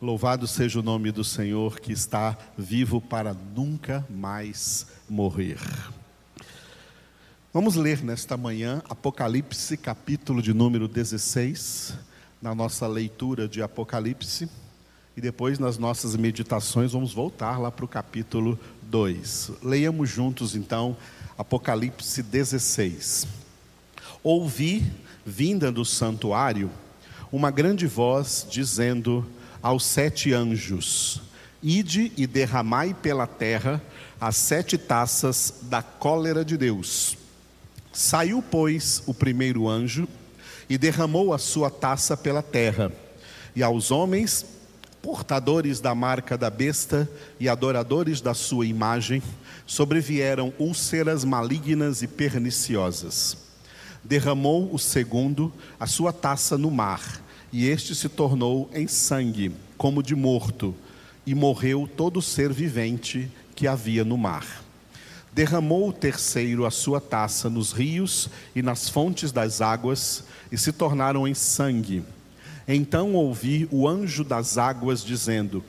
Louvado seja o nome do Senhor que está vivo para nunca mais morrer. Vamos ler nesta manhã Apocalipse, capítulo de número 16, na nossa leitura de Apocalipse, e depois nas nossas meditações vamos voltar lá para o capítulo 2. Leiamos juntos então Apocalipse 16. Ouvi, vinda do santuário, uma grande voz dizendo: aos sete anjos: Ide e derramai pela terra as sete taças da cólera de Deus. Saiu, pois, o primeiro anjo e derramou a sua taça pela terra, e aos homens, portadores da marca da besta e adoradores da sua imagem, sobrevieram úlceras malignas e perniciosas. Derramou o segundo a sua taça no mar e este se tornou em sangue, como de morto, e morreu todo ser vivente que havia no mar. Derramou o terceiro a sua taça nos rios e nas fontes das águas, e se tornaram em sangue. Então ouvi o anjo das águas dizendo: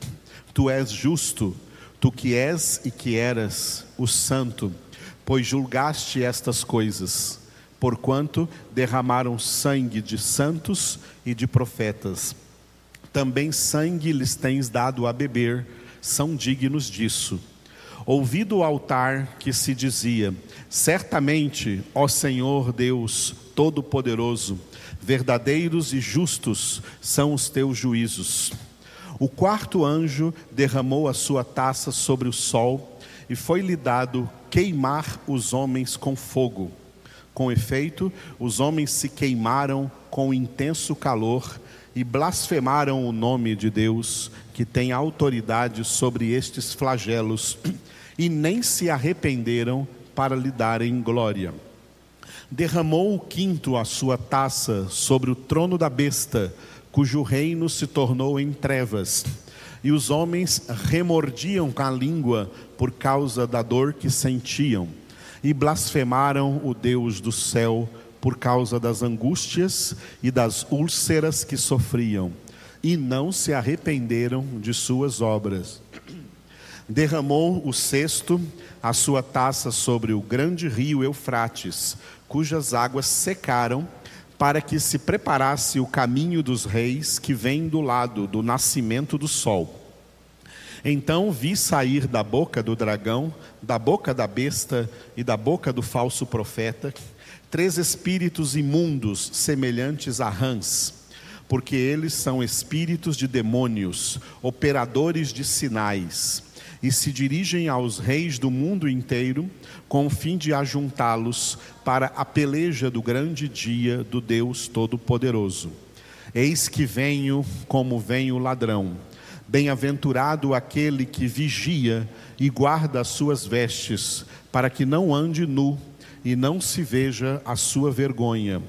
Tu és justo, tu que és e que eras o santo, pois julgaste estas coisas porquanto derramaram sangue de santos e de profetas. Também sangue lhes tens dado a beber, são dignos disso. Ouvi do altar que se dizia: Certamente, ó Senhor Deus Todo-Poderoso, verdadeiros e justos são os teus juízos. O quarto anjo derramou a sua taça sobre o sol e foi-lhe dado queimar os homens com fogo. Com efeito, os homens se queimaram com intenso calor e blasfemaram o nome de Deus, que tem autoridade sobre estes flagelos, e nem se arrependeram para lhe darem glória. Derramou o quinto a sua taça sobre o trono da besta, cujo reino se tornou em trevas, e os homens remordiam com a língua por causa da dor que sentiam e blasfemaram o Deus do céu por causa das angústias e das úlceras que sofriam, e não se arrependeram de suas obras. Derramou o sexto a sua taça sobre o grande rio Eufrates, cujas águas secaram, para que se preparasse o caminho dos reis que vem do lado do nascimento do sol. Então vi sair da boca do dragão, da boca da besta e da boca do falso profeta, três espíritos imundos semelhantes a rãs, porque eles são espíritos de demônios, operadores de sinais, e se dirigem aos reis do mundo inteiro com o fim de ajuntá-los para a peleja do grande dia do Deus Todo-Poderoso. Eis que venho como vem o ladrão. Bem-aventurado aquele que vigia e guarda as suas vestes, para que não ande nu e não se veja a sua vergonha.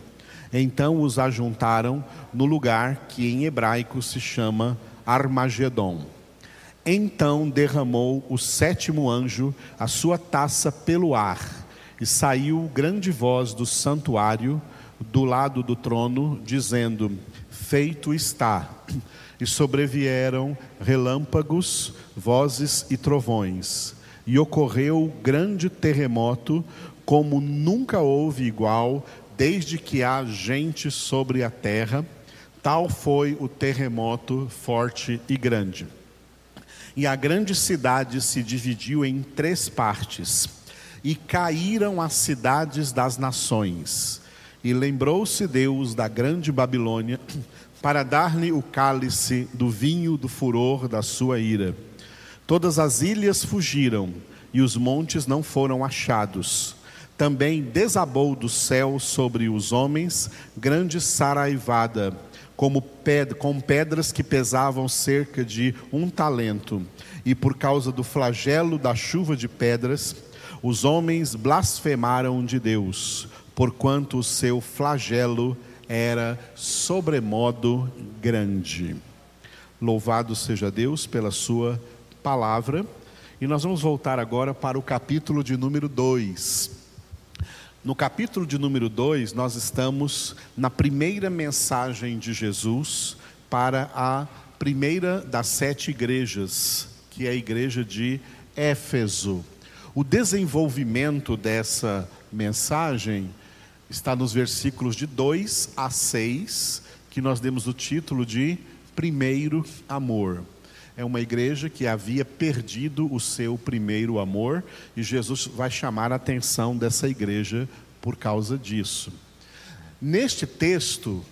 Então os ajuntaram no lugar que em hebraico se chama Armagedon. Então derramou o sétimo anjo a sua taça pelo ar, e saiu grande voz do santuário do lado do trono, dizendo: Feito está e sobrevieram relâmpagos, vozes e trovões. E ocorreu grande terremoto, como nunca houve igual, desde que há gente sobre a terra. Tal foi o terremoto forte e grande. E a grande cidade se dividiu em três partes, e caíram as cidades das nações. E lembrou-se Deus da grande Babilônia para dar-lhe o cálice do vinho do furor da sua ira. Todas as ilhas fugiram e os montes não foram achados. Também desabou do céu sobre os homens grande saraivada, como ped com pedras que pesavam cerca de um talento. E por causa do flagelo da chuva de pedras, os homens blasfemaram de Deus, porquanto o seu flagelo era sobremodo grande. Louvado seja Deus pela Sua palavra. E nós vamos voltar agora para o capítulo de número 2. No capítulo de número 2, nós estamos na primeira mensagem de Jesus para a primeira das sete igrejas, que é a igreja de Éfeso. O desenvolvimento dessa mensagem está nos versículos de 2 a 6, que nós demos o título de Primeiro Amor. É uma igreja que havia perdido o seu primeiro amor e Jesus vai chamar a atenção dessa igreja por causa disso. Neste texto,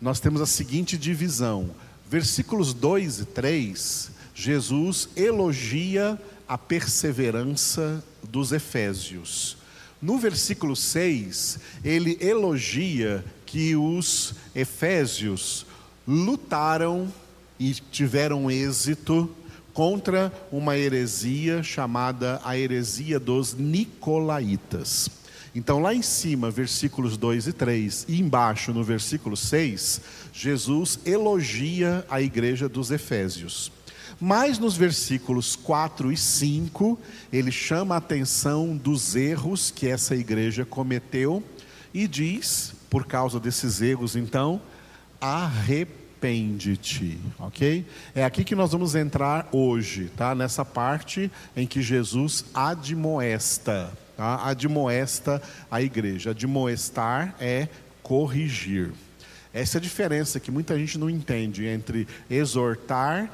nós temos a seguinte divisão: versículos 2 e 3, Jesus elogia a perseverança dos efésios. No versículo 6, ele elogia que os efésios lutaram e tiveram êxito contra uma heresia chamada a heresia dos Nicolaitas. Então, lá em cima, versículos 2 e 3, e embaixo, no versículo 6, Jesus elogia a igreja dos Efésios. Mas nos versículos 4 e 5, ele chama a atenção dos erros que essa igreja cometeu e diz, por causa desses erros, então, arrepende-te, ok? É aqui que nós vamos entrar hoje, tá? Nessa parte em que Jesus admoesta, tá? Admoesta a igreja. Admoestar é corrigir. Essa é a diferença que muita gente não entende entre exortar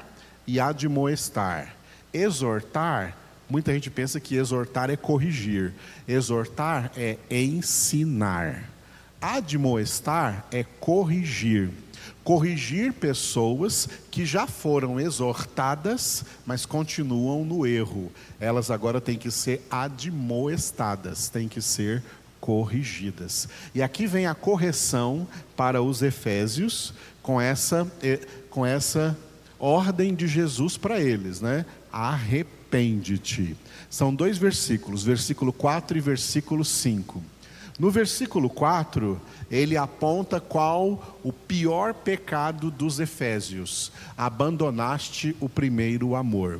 e admoestar. Exortar, muita gente pensa que exortar é corrigir, exortar é ensinar. Admoestar é corrigir. Corrigir pessoas que já foram exortadas, mas continuam no erro. Elas agora têm que ser admoestadas, têm que ser corrigidas. E aqui vem a correção para os Efésios com essa, eh, com essa ordem de Jesus para eles, né? Arrepende-te. São dois versículos, versículo 4 e versículo 5. No versículo 4, ele aponta qual o pior pecado dos Efésios: abandonaste o primeiro amor.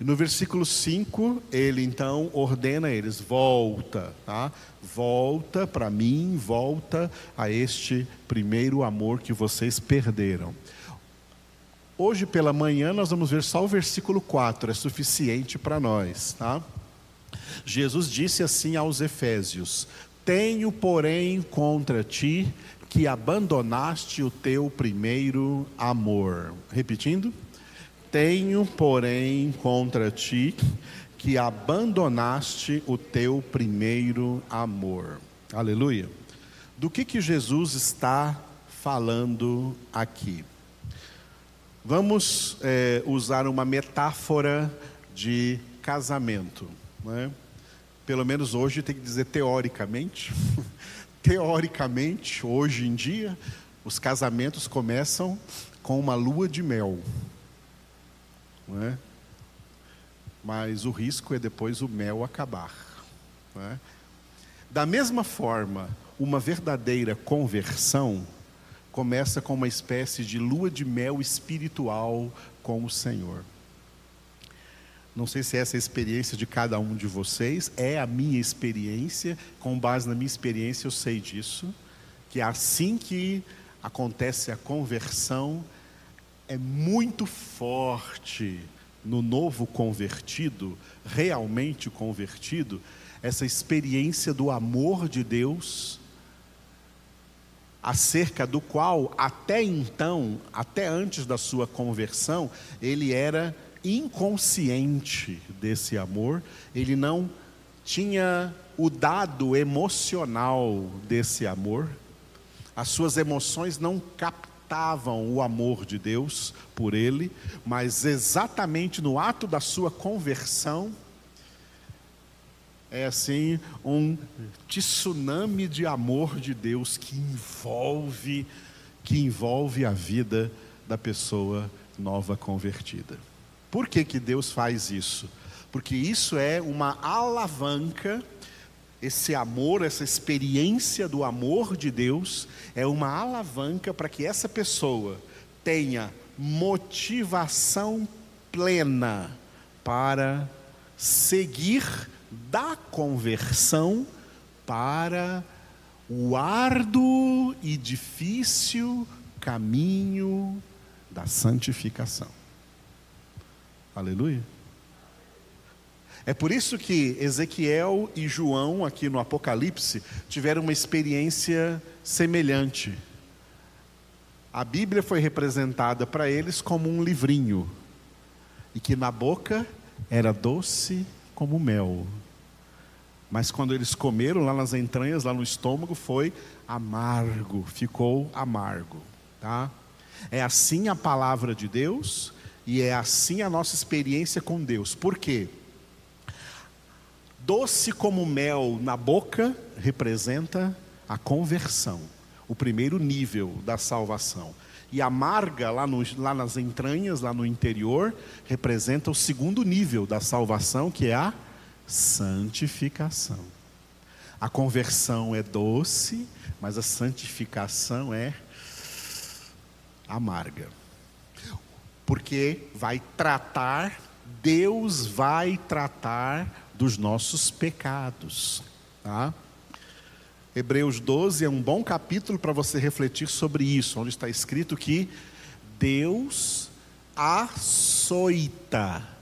E no versículo 5, ele então ordena eles: volta, tá? Volta para mim, volta a este primeiro amor que vocês perderam. Hoje pela manhã nós vamos ver só o versículo 4, é suficiente para nós, tá? Jesus disse assim aos Efésios: Tenho, porém, contra ti que abandonaste o teu primeiro amor. Repetindo: Tenho, porém, contra ti que abandonaste o teu primeiro amor. Aleluia. Do que que Jesus está falando aqui? Vamos é, usar uma metáfora de casamento. Né? Pelo menos hoje tem que dizer teoricamente. teoricamente, hoje em dia, os casamentos começam com uma lua de mel. Né? Mas o risco é depois o mel acabar. Né? Da mesma forma, uma verdadeira conversão começa com uma espécie de lua de mel espiritual com o Senhor. Não sei se essa é a experiência de cada um de vocês, é a minha experiência, com base na minha experiência eu sei disso, que é assim que acontece a conversão, é muito forte no novo convertido, realmente convertido, essa experiência do amor de Deus acerca do qual até então, até antes da sua conversão, ele era inconsciente desse amor, ele não tinha o dado emocional desse amor, as suas emoções não captavam o amor de Deus por ele, mas exatamente no ato da sua conversão, é assim um tsunami de amor de Deus que envolve que envolve a vida da pessoa nova convertida. Por que que Deus faz isso? Porque isso é uma alavanca esse amor, essa experiência do amor de Deus é uma alavanca para que essa pessoa tenha motivação plena para seguir da conversão para o árduo e difícil caminho da santificação. Aleluia. É por isso que Ezequiel e João, aqui no Apocalipse, tiveram uma experiência semelhante. A Bíblia foi representada para eles como um livrinho, e que na boca era doce como mel. Mas quando eles comeram lá nas entranhas, lá no estômago, foi amargo, ficou amargo, tá? É assim a palavra de Deus e é assim a nossa experiência com Deus. Por quê? Doce como mel na boca representa a conversão, o primeiro nível da salvação. E amarga lá, no, lá nas entranhas, lá no interior, representa o segundo nível da salvação, que é a santificação. A conversão é doce, mas a santificação é amarga. Porque vai tratar, Deus vai tratar dos nossos pecados. Tá? Hebreus 12 é um bom capítulo para você refletir sobre isso, onde está escrito que Deus açoita.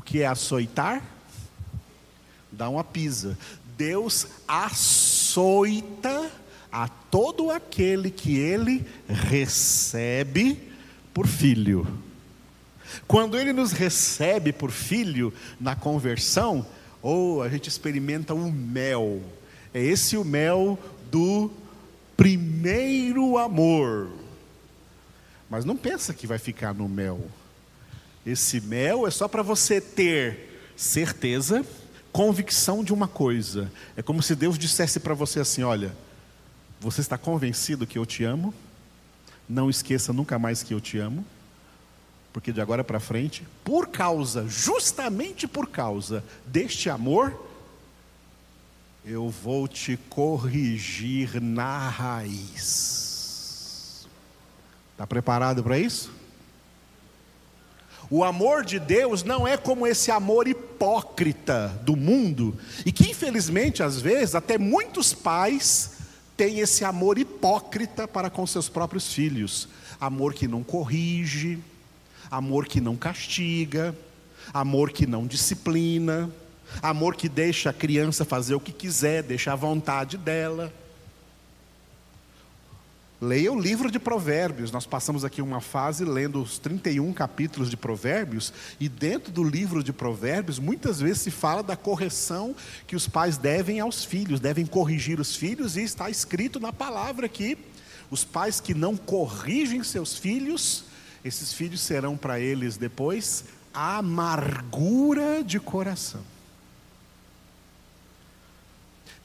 O que é açoitar? Dá uma pisa. Deus açoita a todo aquele que ele recebe por filho. Quando ele nos recebe por filho na conversão, ou oh, a gente experimenta o mel. É esse o mel do primeiro amor. Mas não pensa que vai ficar no mel. Esse mel é só para você ter certeza, convicção de uma coisa. É como se Deus dissesse para você assim: olha, você está convencido que eu te amo? Não esqueça nunca mais que eu te amo porque de agora para frente, por causa, justamente por causa deste amor, eu vou te corrigir na raiz. Está preparado para isso? O amor de Deus não é como esse amor hipócrita do mundo, e que infelizmente, às vezes, até muitos pais têm esse amor hipócrita para com seus próprios filhos amor que não corrige, amor que não castiga, amor que não disciplina, amor que deixa a criança fazer o que quiser, deixa a vontade dela. Leia o livro de Provérbios. Nós passamos aqui uma fase lendo os 31 capítulos de Provérbios, e dentro do livro de Provérbios, muitas vezes se fala da correção que os pais devem aos filhos, devem corrigir os filhos, e está escrito na palavra que os pais que não corrigem seus filhos esses filhos serão para eles depois amargura de coração.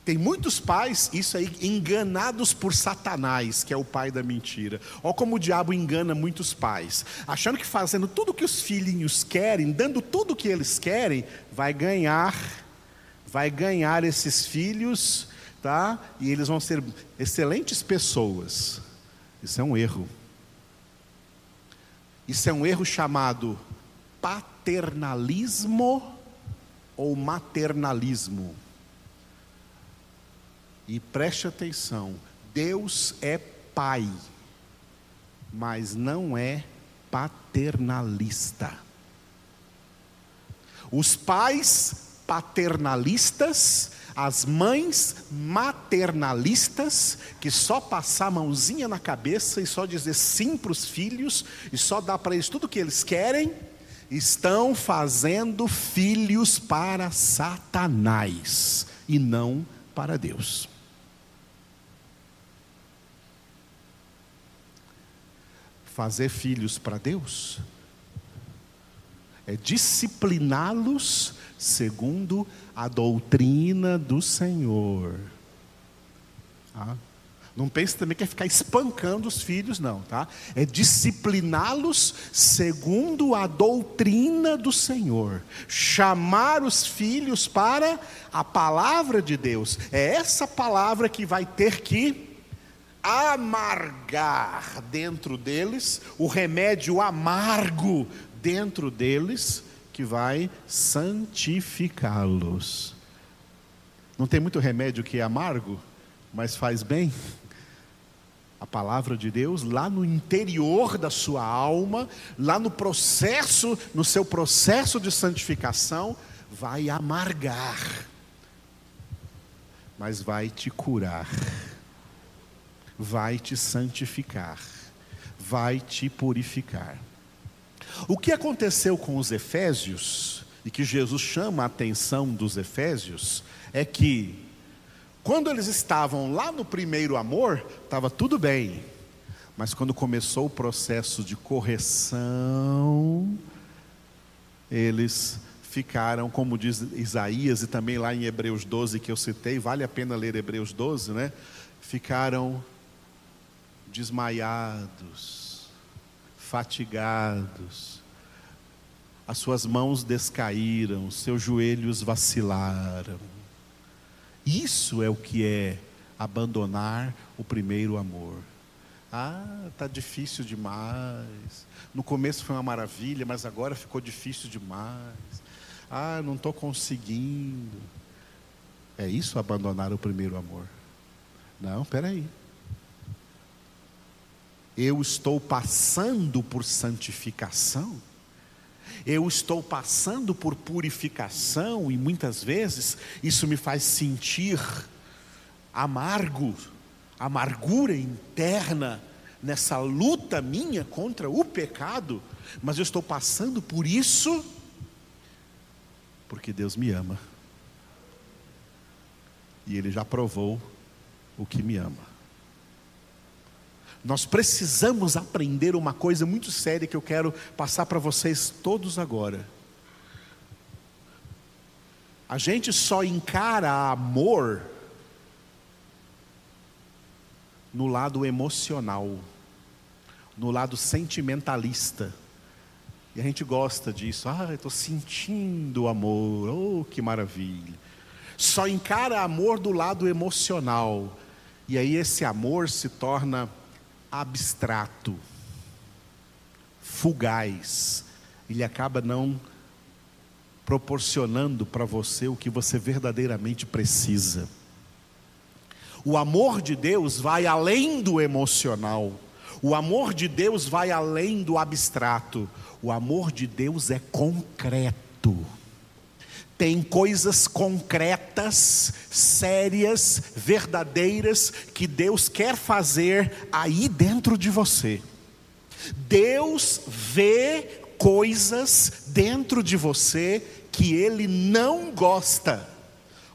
Tem muitos pais, isso aí, enganados por Satanás, que é o pai da mentira. Olha como o diabo engana muitos pais, achando que fazendo tudo o que os filhinhos querem, dando tudo o que eles querem, vai ganhar, vai ganhar esses filhos, tá? E eles vão ser excelentes pessoas. Isso é um erro. Isso é um erro chamado paternalismo ou maternalismo. E preste atenção: Deus é pai, mas não é paternalista. Os pais paternalistas as mães maternalistas, que só passar a mãozinha na cabeça e só dizer sim para os filhos, e só dar para eles tudo o que eles querem, estão fazendo filhos para Satanás e não para Deus. Fazer filhos para Deus é discipliná-los segundo a doutrina do Senhor. Tá? Não pense também que é ficar espancando os filhos, não, tá? É discipliná-los segundo a doutrina do Senhor. Chamar os filhos para a palavra de Deus. É essa palavra que vai ter que amargar dentro deles, o remédio amargo dentro deles, que vai santificá-los. Não tem muito remédio que é amargo, mas faz bem? a palavra de Deus lá no interior da sua alma, lá no processo, no seu processo de santificação, vai amargar, mas vai te curar, vai te santificar, vai te purificar. O que aconteceu com os Efésios, e que Jesus chama a atenção dos Efésios, é que, quando eles estavam lá no primeiro amor, estava tudo bem, mas quando começou o processo de correção, eles ficaram, como diz Isaías e também lá em Hebreus 12 que eu citei, vale a pena ler Hebreus 12, né? Ficaram desmaiados, fatigados, as suas mãos descaíram, seus joelhos vacilaram. Isso é o que é abandonar o primeiro amor. Ah, tá difícil demais. No começo foi uma maravilha, mas agora ficou difícil demais. Ah, não estou conseguindo. É isso abandonar o primeiro amor? Não, peraí. Eu estou passando por santificação. Eu estou passando por purificação e muitas vezes isso me faz sentir amargo, amargura interna nessa luta minha contra o pecado, mas eu estou passando por isso porque Deus me ama. E Ele já provou o que me ama. Nós precisamos aprender uma coisa muito séria que eu quero passar para vocês todos agora. A gente só encara amor no lado emocional, no lado sentimentalista. E a gente gosta disso. Ah, estou sentindo amor. Oh, que maravilha. Só encara amor do lado emocional. E aí esse amor se torna abstrato, fugaz. Ele acaba não proporcionando para você o que você verdadeiramente precisa. O amor de Deus vai além do emocional. O amor de Deus vai além do abstrato. O amor de Deus é concreto. Tem coisas concretas, sérias, verdadeiras que Deus quer fazer aí dentro de você. Deus vê coisas dentro de você que Ele não gosta.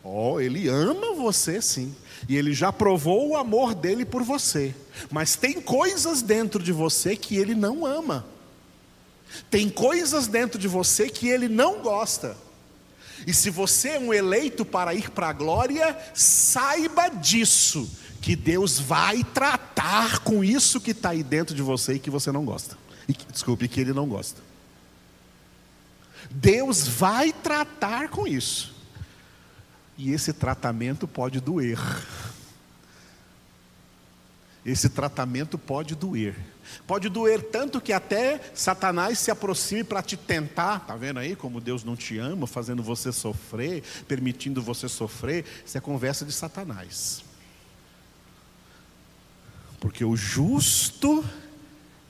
Oh, Ele ama você sim. E Ele já provou o amor dele por você. Mas tem coisas dentro de você que Ele não ama. Tem coisas dentro de você que ele não gosta. E se você é um eleito para ir para a glória, saiba disso, que Deus vai tratar com isso que está aí dentro de você e que você não gosta. E, desculpe, que ele não gosta. Deus vai tratar com isso. E esse tratamento pode doer. Esse tratamento pode doer. Pode doer tanto que até Satanás se aproxime para te tentar. Tá vendo aí como Deus não te ama, fazendo você sofrer, permitindo você sofrer? Isso é conversa de Satanás. Porque o justo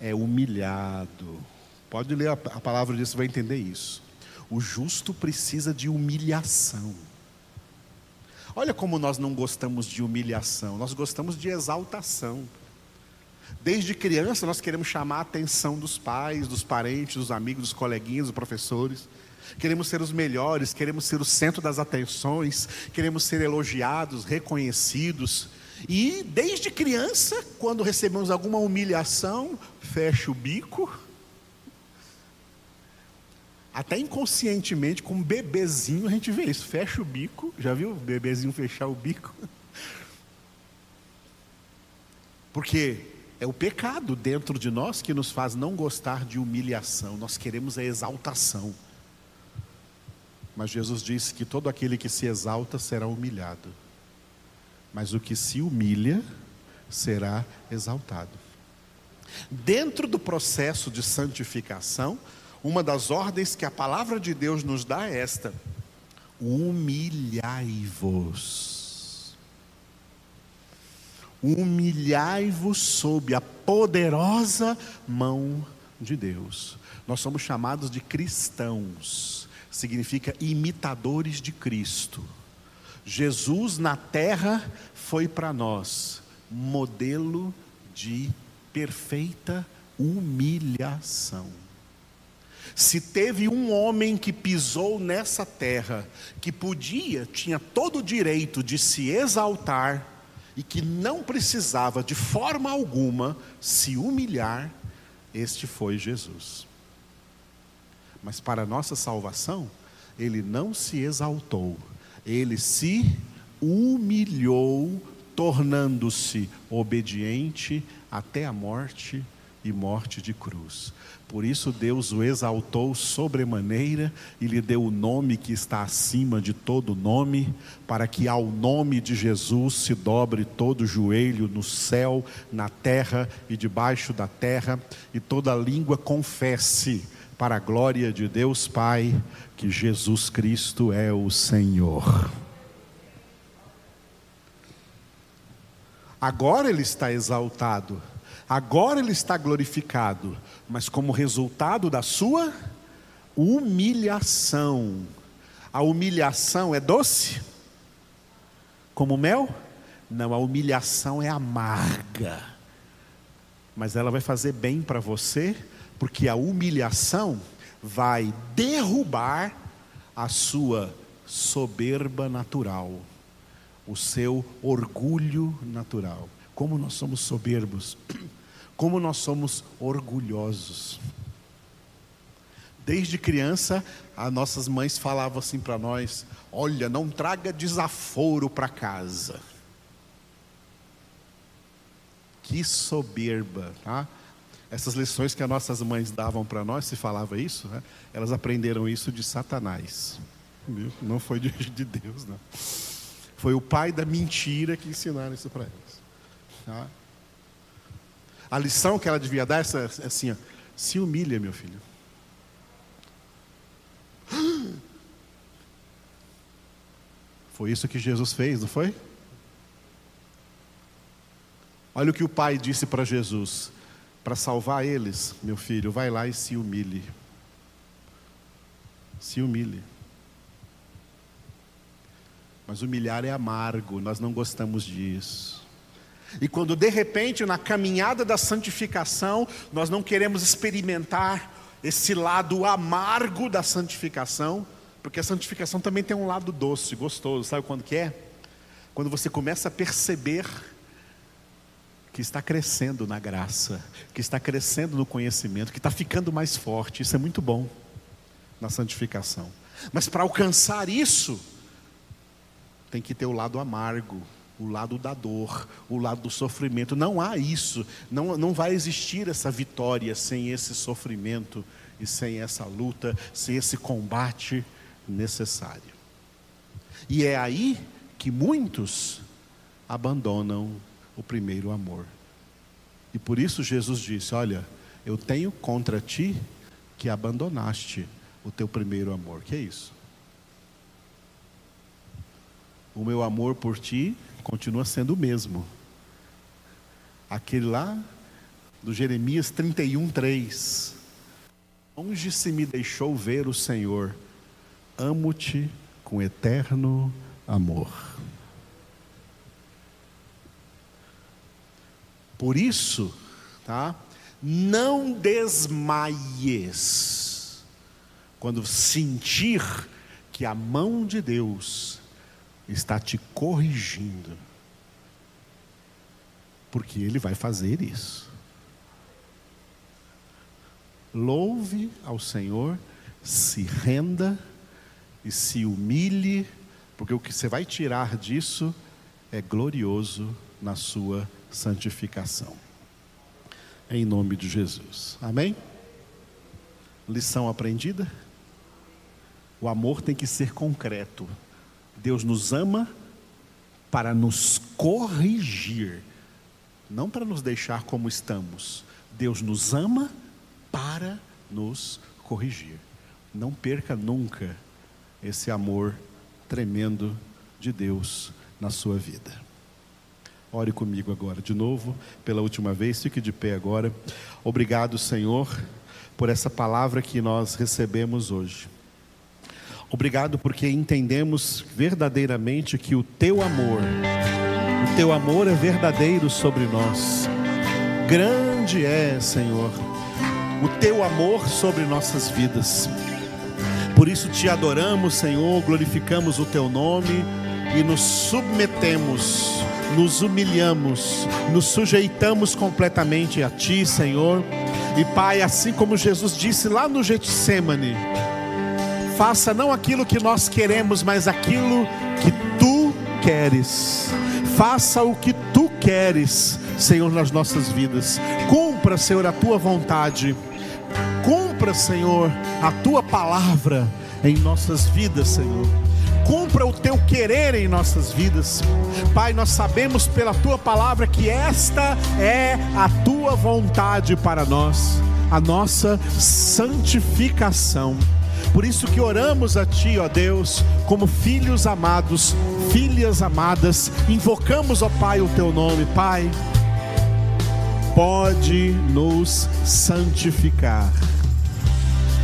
é humilhado. Pode ler a palavra disso, vai entender isso. O justo precisa de humilhação. Olha como nós não gostamos de humilhação, nós gostamos de exaltação. Desde criança nós queremos chamar a atenção dos pais, dos parentes, dos amigos, dos coleguinhas, dos professores. Queremos ser os melhores, queremos ser o centro das atenções, queremos ser elogiados, reconhecidos. E desde criança, quando recebemos alguma humilhação, fecha o bico. Até inconscientemente, como bebezinho, a gente vê isso, fecha o bico. Já viu o bebezinho fechar o bico? Porque é o pecado dentro de nós que nos faz não gostar de humilhação, nós queremos a exaltação. Mas Jesus disse que todo aquele que se exalta será humilhado, mas o que se humilha será exaltado. Dentro do processo de santificação, uma das ordens que a palavra de Deus nos dá é esta: humilhai-vos Humilhai-vos sob a poderosa mão de Deus. Nós somos chamados de cristãos, significa imitadores de Cristo. Jesus na terra foi para nós modelo de perfeita humilhação. Se teve um homem que pisou nessa terra, que podia, tinha todo o direito de se exaltar e que não precisava de forma alguma se humilhar, este foi Jesus. Mas para nossa salvação, ele não se exaltou, ele se humilhou, tornando-se obediente até a morte e morte de cruz. Por isso Deus o exaltou sobremaneira e lhe deu o nome que está acima de todo nome, para que ao nome de Jesus se dobre todo joelho no céu, na terra e debaixo da terra, e toda língua confesse para a glória de Deus Pai que Jesus Cristo é o Senhor. Agora ele está exaltado Agora ele está glorificado, mas como resultado da sua humilhação. A humilhação é doce? Como mel? Não, a humilhação é amarga. Mas ela vai fazer bem para você, porque a humilhação vai derrubar a sua soberba natural, o seu orgulho natural. Como nós somos soberbos como nós somos orgulhosos. Desde criança, as nossas mães falavam assim para nós: olha, não traga desaforo para casa. Que soberba, tá? Essas lições que as nossas mães davam para nós, se falava isso, né? elas aprenderam isso de Satanás. Não foi de, de Deus, não. Foi o pai da mentira que ensinaram isso para elas. Tá? A lição que ela devia dar é assim: ó, se humilha, meu filho. Foi isso que Jesus fez, não foi? Olha o que o pai disse para Jesus: para salvar eles, meu filho, vai lá e se humilhe. Se humilhe. Mas humilhar é amargo, nós não gostamos disso. E quando de repente, na caminhada da santificação, nós não queremos experimentar esse lado amargo da santificação, porque a santificação também tem um lado doce, gostoso, sabe quando que é? Quando você começa a perceber que está crescendo na graça, que está crescendo no conhecimento, que está ficando mais forte, isso é muito bom na santificação. Mas para alcançar isso, tem que ter o lado amargo, o lado da dor, o lado do sofrimento. Não há isso, não, não vai existir essa vitória sem esse sofrimento e sem essa luta, sem esse combate necessário. E é aí que muitos abandonam o primeiro amor. E por isso Jesus disse: Olha, eu tenho contra ti que abandonaste o teu primeiro amor. Que é isso? O meu amor por ti continua sendo o mesmo. Aquele lá do Jeremias 31, 3. Onde se me deixou ver o Senhor, amo-te com eterno amor. Por isso, tá? Não desmaies quando sentir que a mão de Deus está te corrigindo. Porque Ele vai fazer isso. Louve ao Senhor, se renda e se humilhe, porque o que você vai tirar disso é glorioso na sua santificação. Em nome de Jesus. Amém? Lição aprendida? O amor tem que ser concreto. Deus nos ama para nos corrigir, não para nos deixar como estamos. Deus nos ama para nos corrigir. Não perca nunca esse amor tremendo de Deus na sua vida. Ore comigo agora, de novo, pela última vez, fique de pé agora. Obrigado, Senhor, por essa palavra que nós recebemos hoje. Obrigado porque entendemos verdadeiramente que o teu amor, o teu amor é verdadeiro sobre nós. Grande é, Senhor, o teu amor sobre nossas vidas. Por isso te adoramos, Senhor, glorificamos o teu nome e nos submetemos, nos humilhamos, nos sujeitamos completamente a ti, Senhor. E Pai, assim como Jesus disse lá no Getsemane, faça não aquilo que nós queremos, mas aquilo que tu queres. Faça o que tu queres, Senhor, nas nossas vidas. Cumpra, Senhor, a tua vontade. Cumpra, Senhor, a tua palavra em nossas vidas, Senhor. Cumpra o teu querer em nossas vidas. Pai, nós sabemos pela tua palavra que esta é a tua vontade para nós, a nossa santificação. Por isso que oramos a Ti, ó Deus, como filhos amados, filhas amadas, invocamos, ó Pai, o Teu nome, Pai. Pode nos santificar,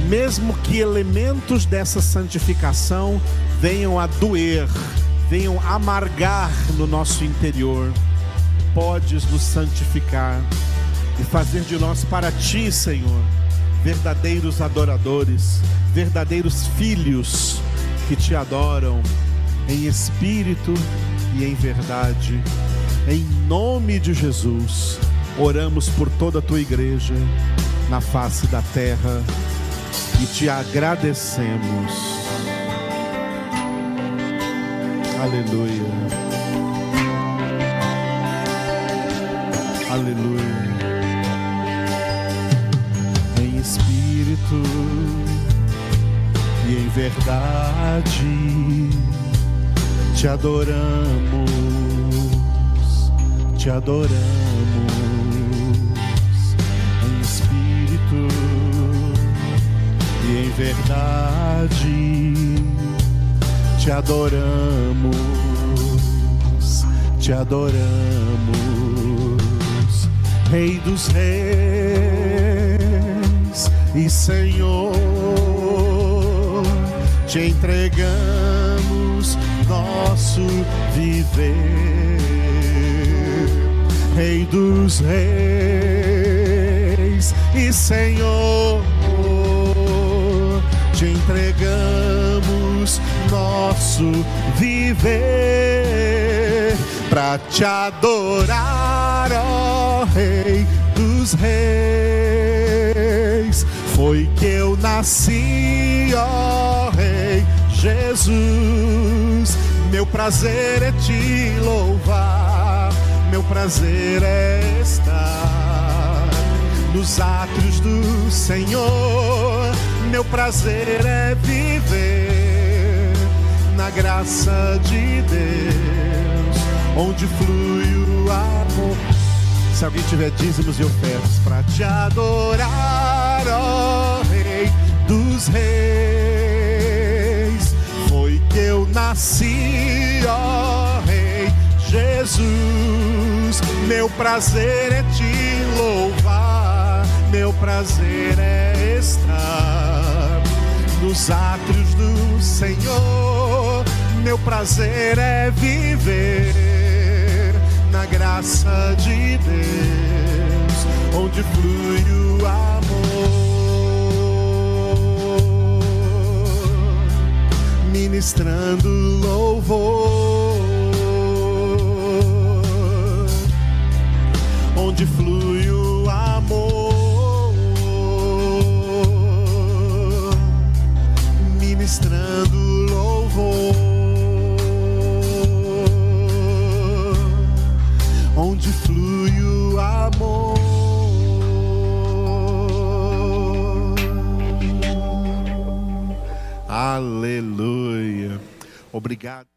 mesmo que elementos dessa santificação venham a doer, venham amargar no nosso interior, podes nos santificar e fazer de nós para Ti, Senhor, verdadeiros adoradores, verdadeiros filhos que te adoram em espírito e em verdade. Em nome de Jesus, oramos por toda a tua igreja na face da terra e te agradecemos. Aleluia. Aleluia. Espírito e em verdade te adoramos, te adoramos. Em espírito. E em verdade te adoramos, te adoramos, Rei dos Reis e Senhor te entregamos nosso viver, Rei dos Reis e Senhor, te entregamos nosso viver para te adorar, ó Rei dos Reis. Foi que eu nasci, ó Rei Jesus. Meu prazer é te louvar, meu prazer é estar nos átrios do Senhor. Meu prazer é viver na graça de Deus, onde flui o amor. Se alguém tiver dízimos e ofertas para te adorar, ó Rei dos Reis, foi que eu nasci, ó Rei Jesus. Meu prazer é te louvar, meu prazer é estar nos átrios do Senhor. Meu prazer é viver na graça de Deus, onde flui o amor, ministrando louvor, onde flui o amor, ministrando louvor, onde flui o amor. Aleluia. Obrigado.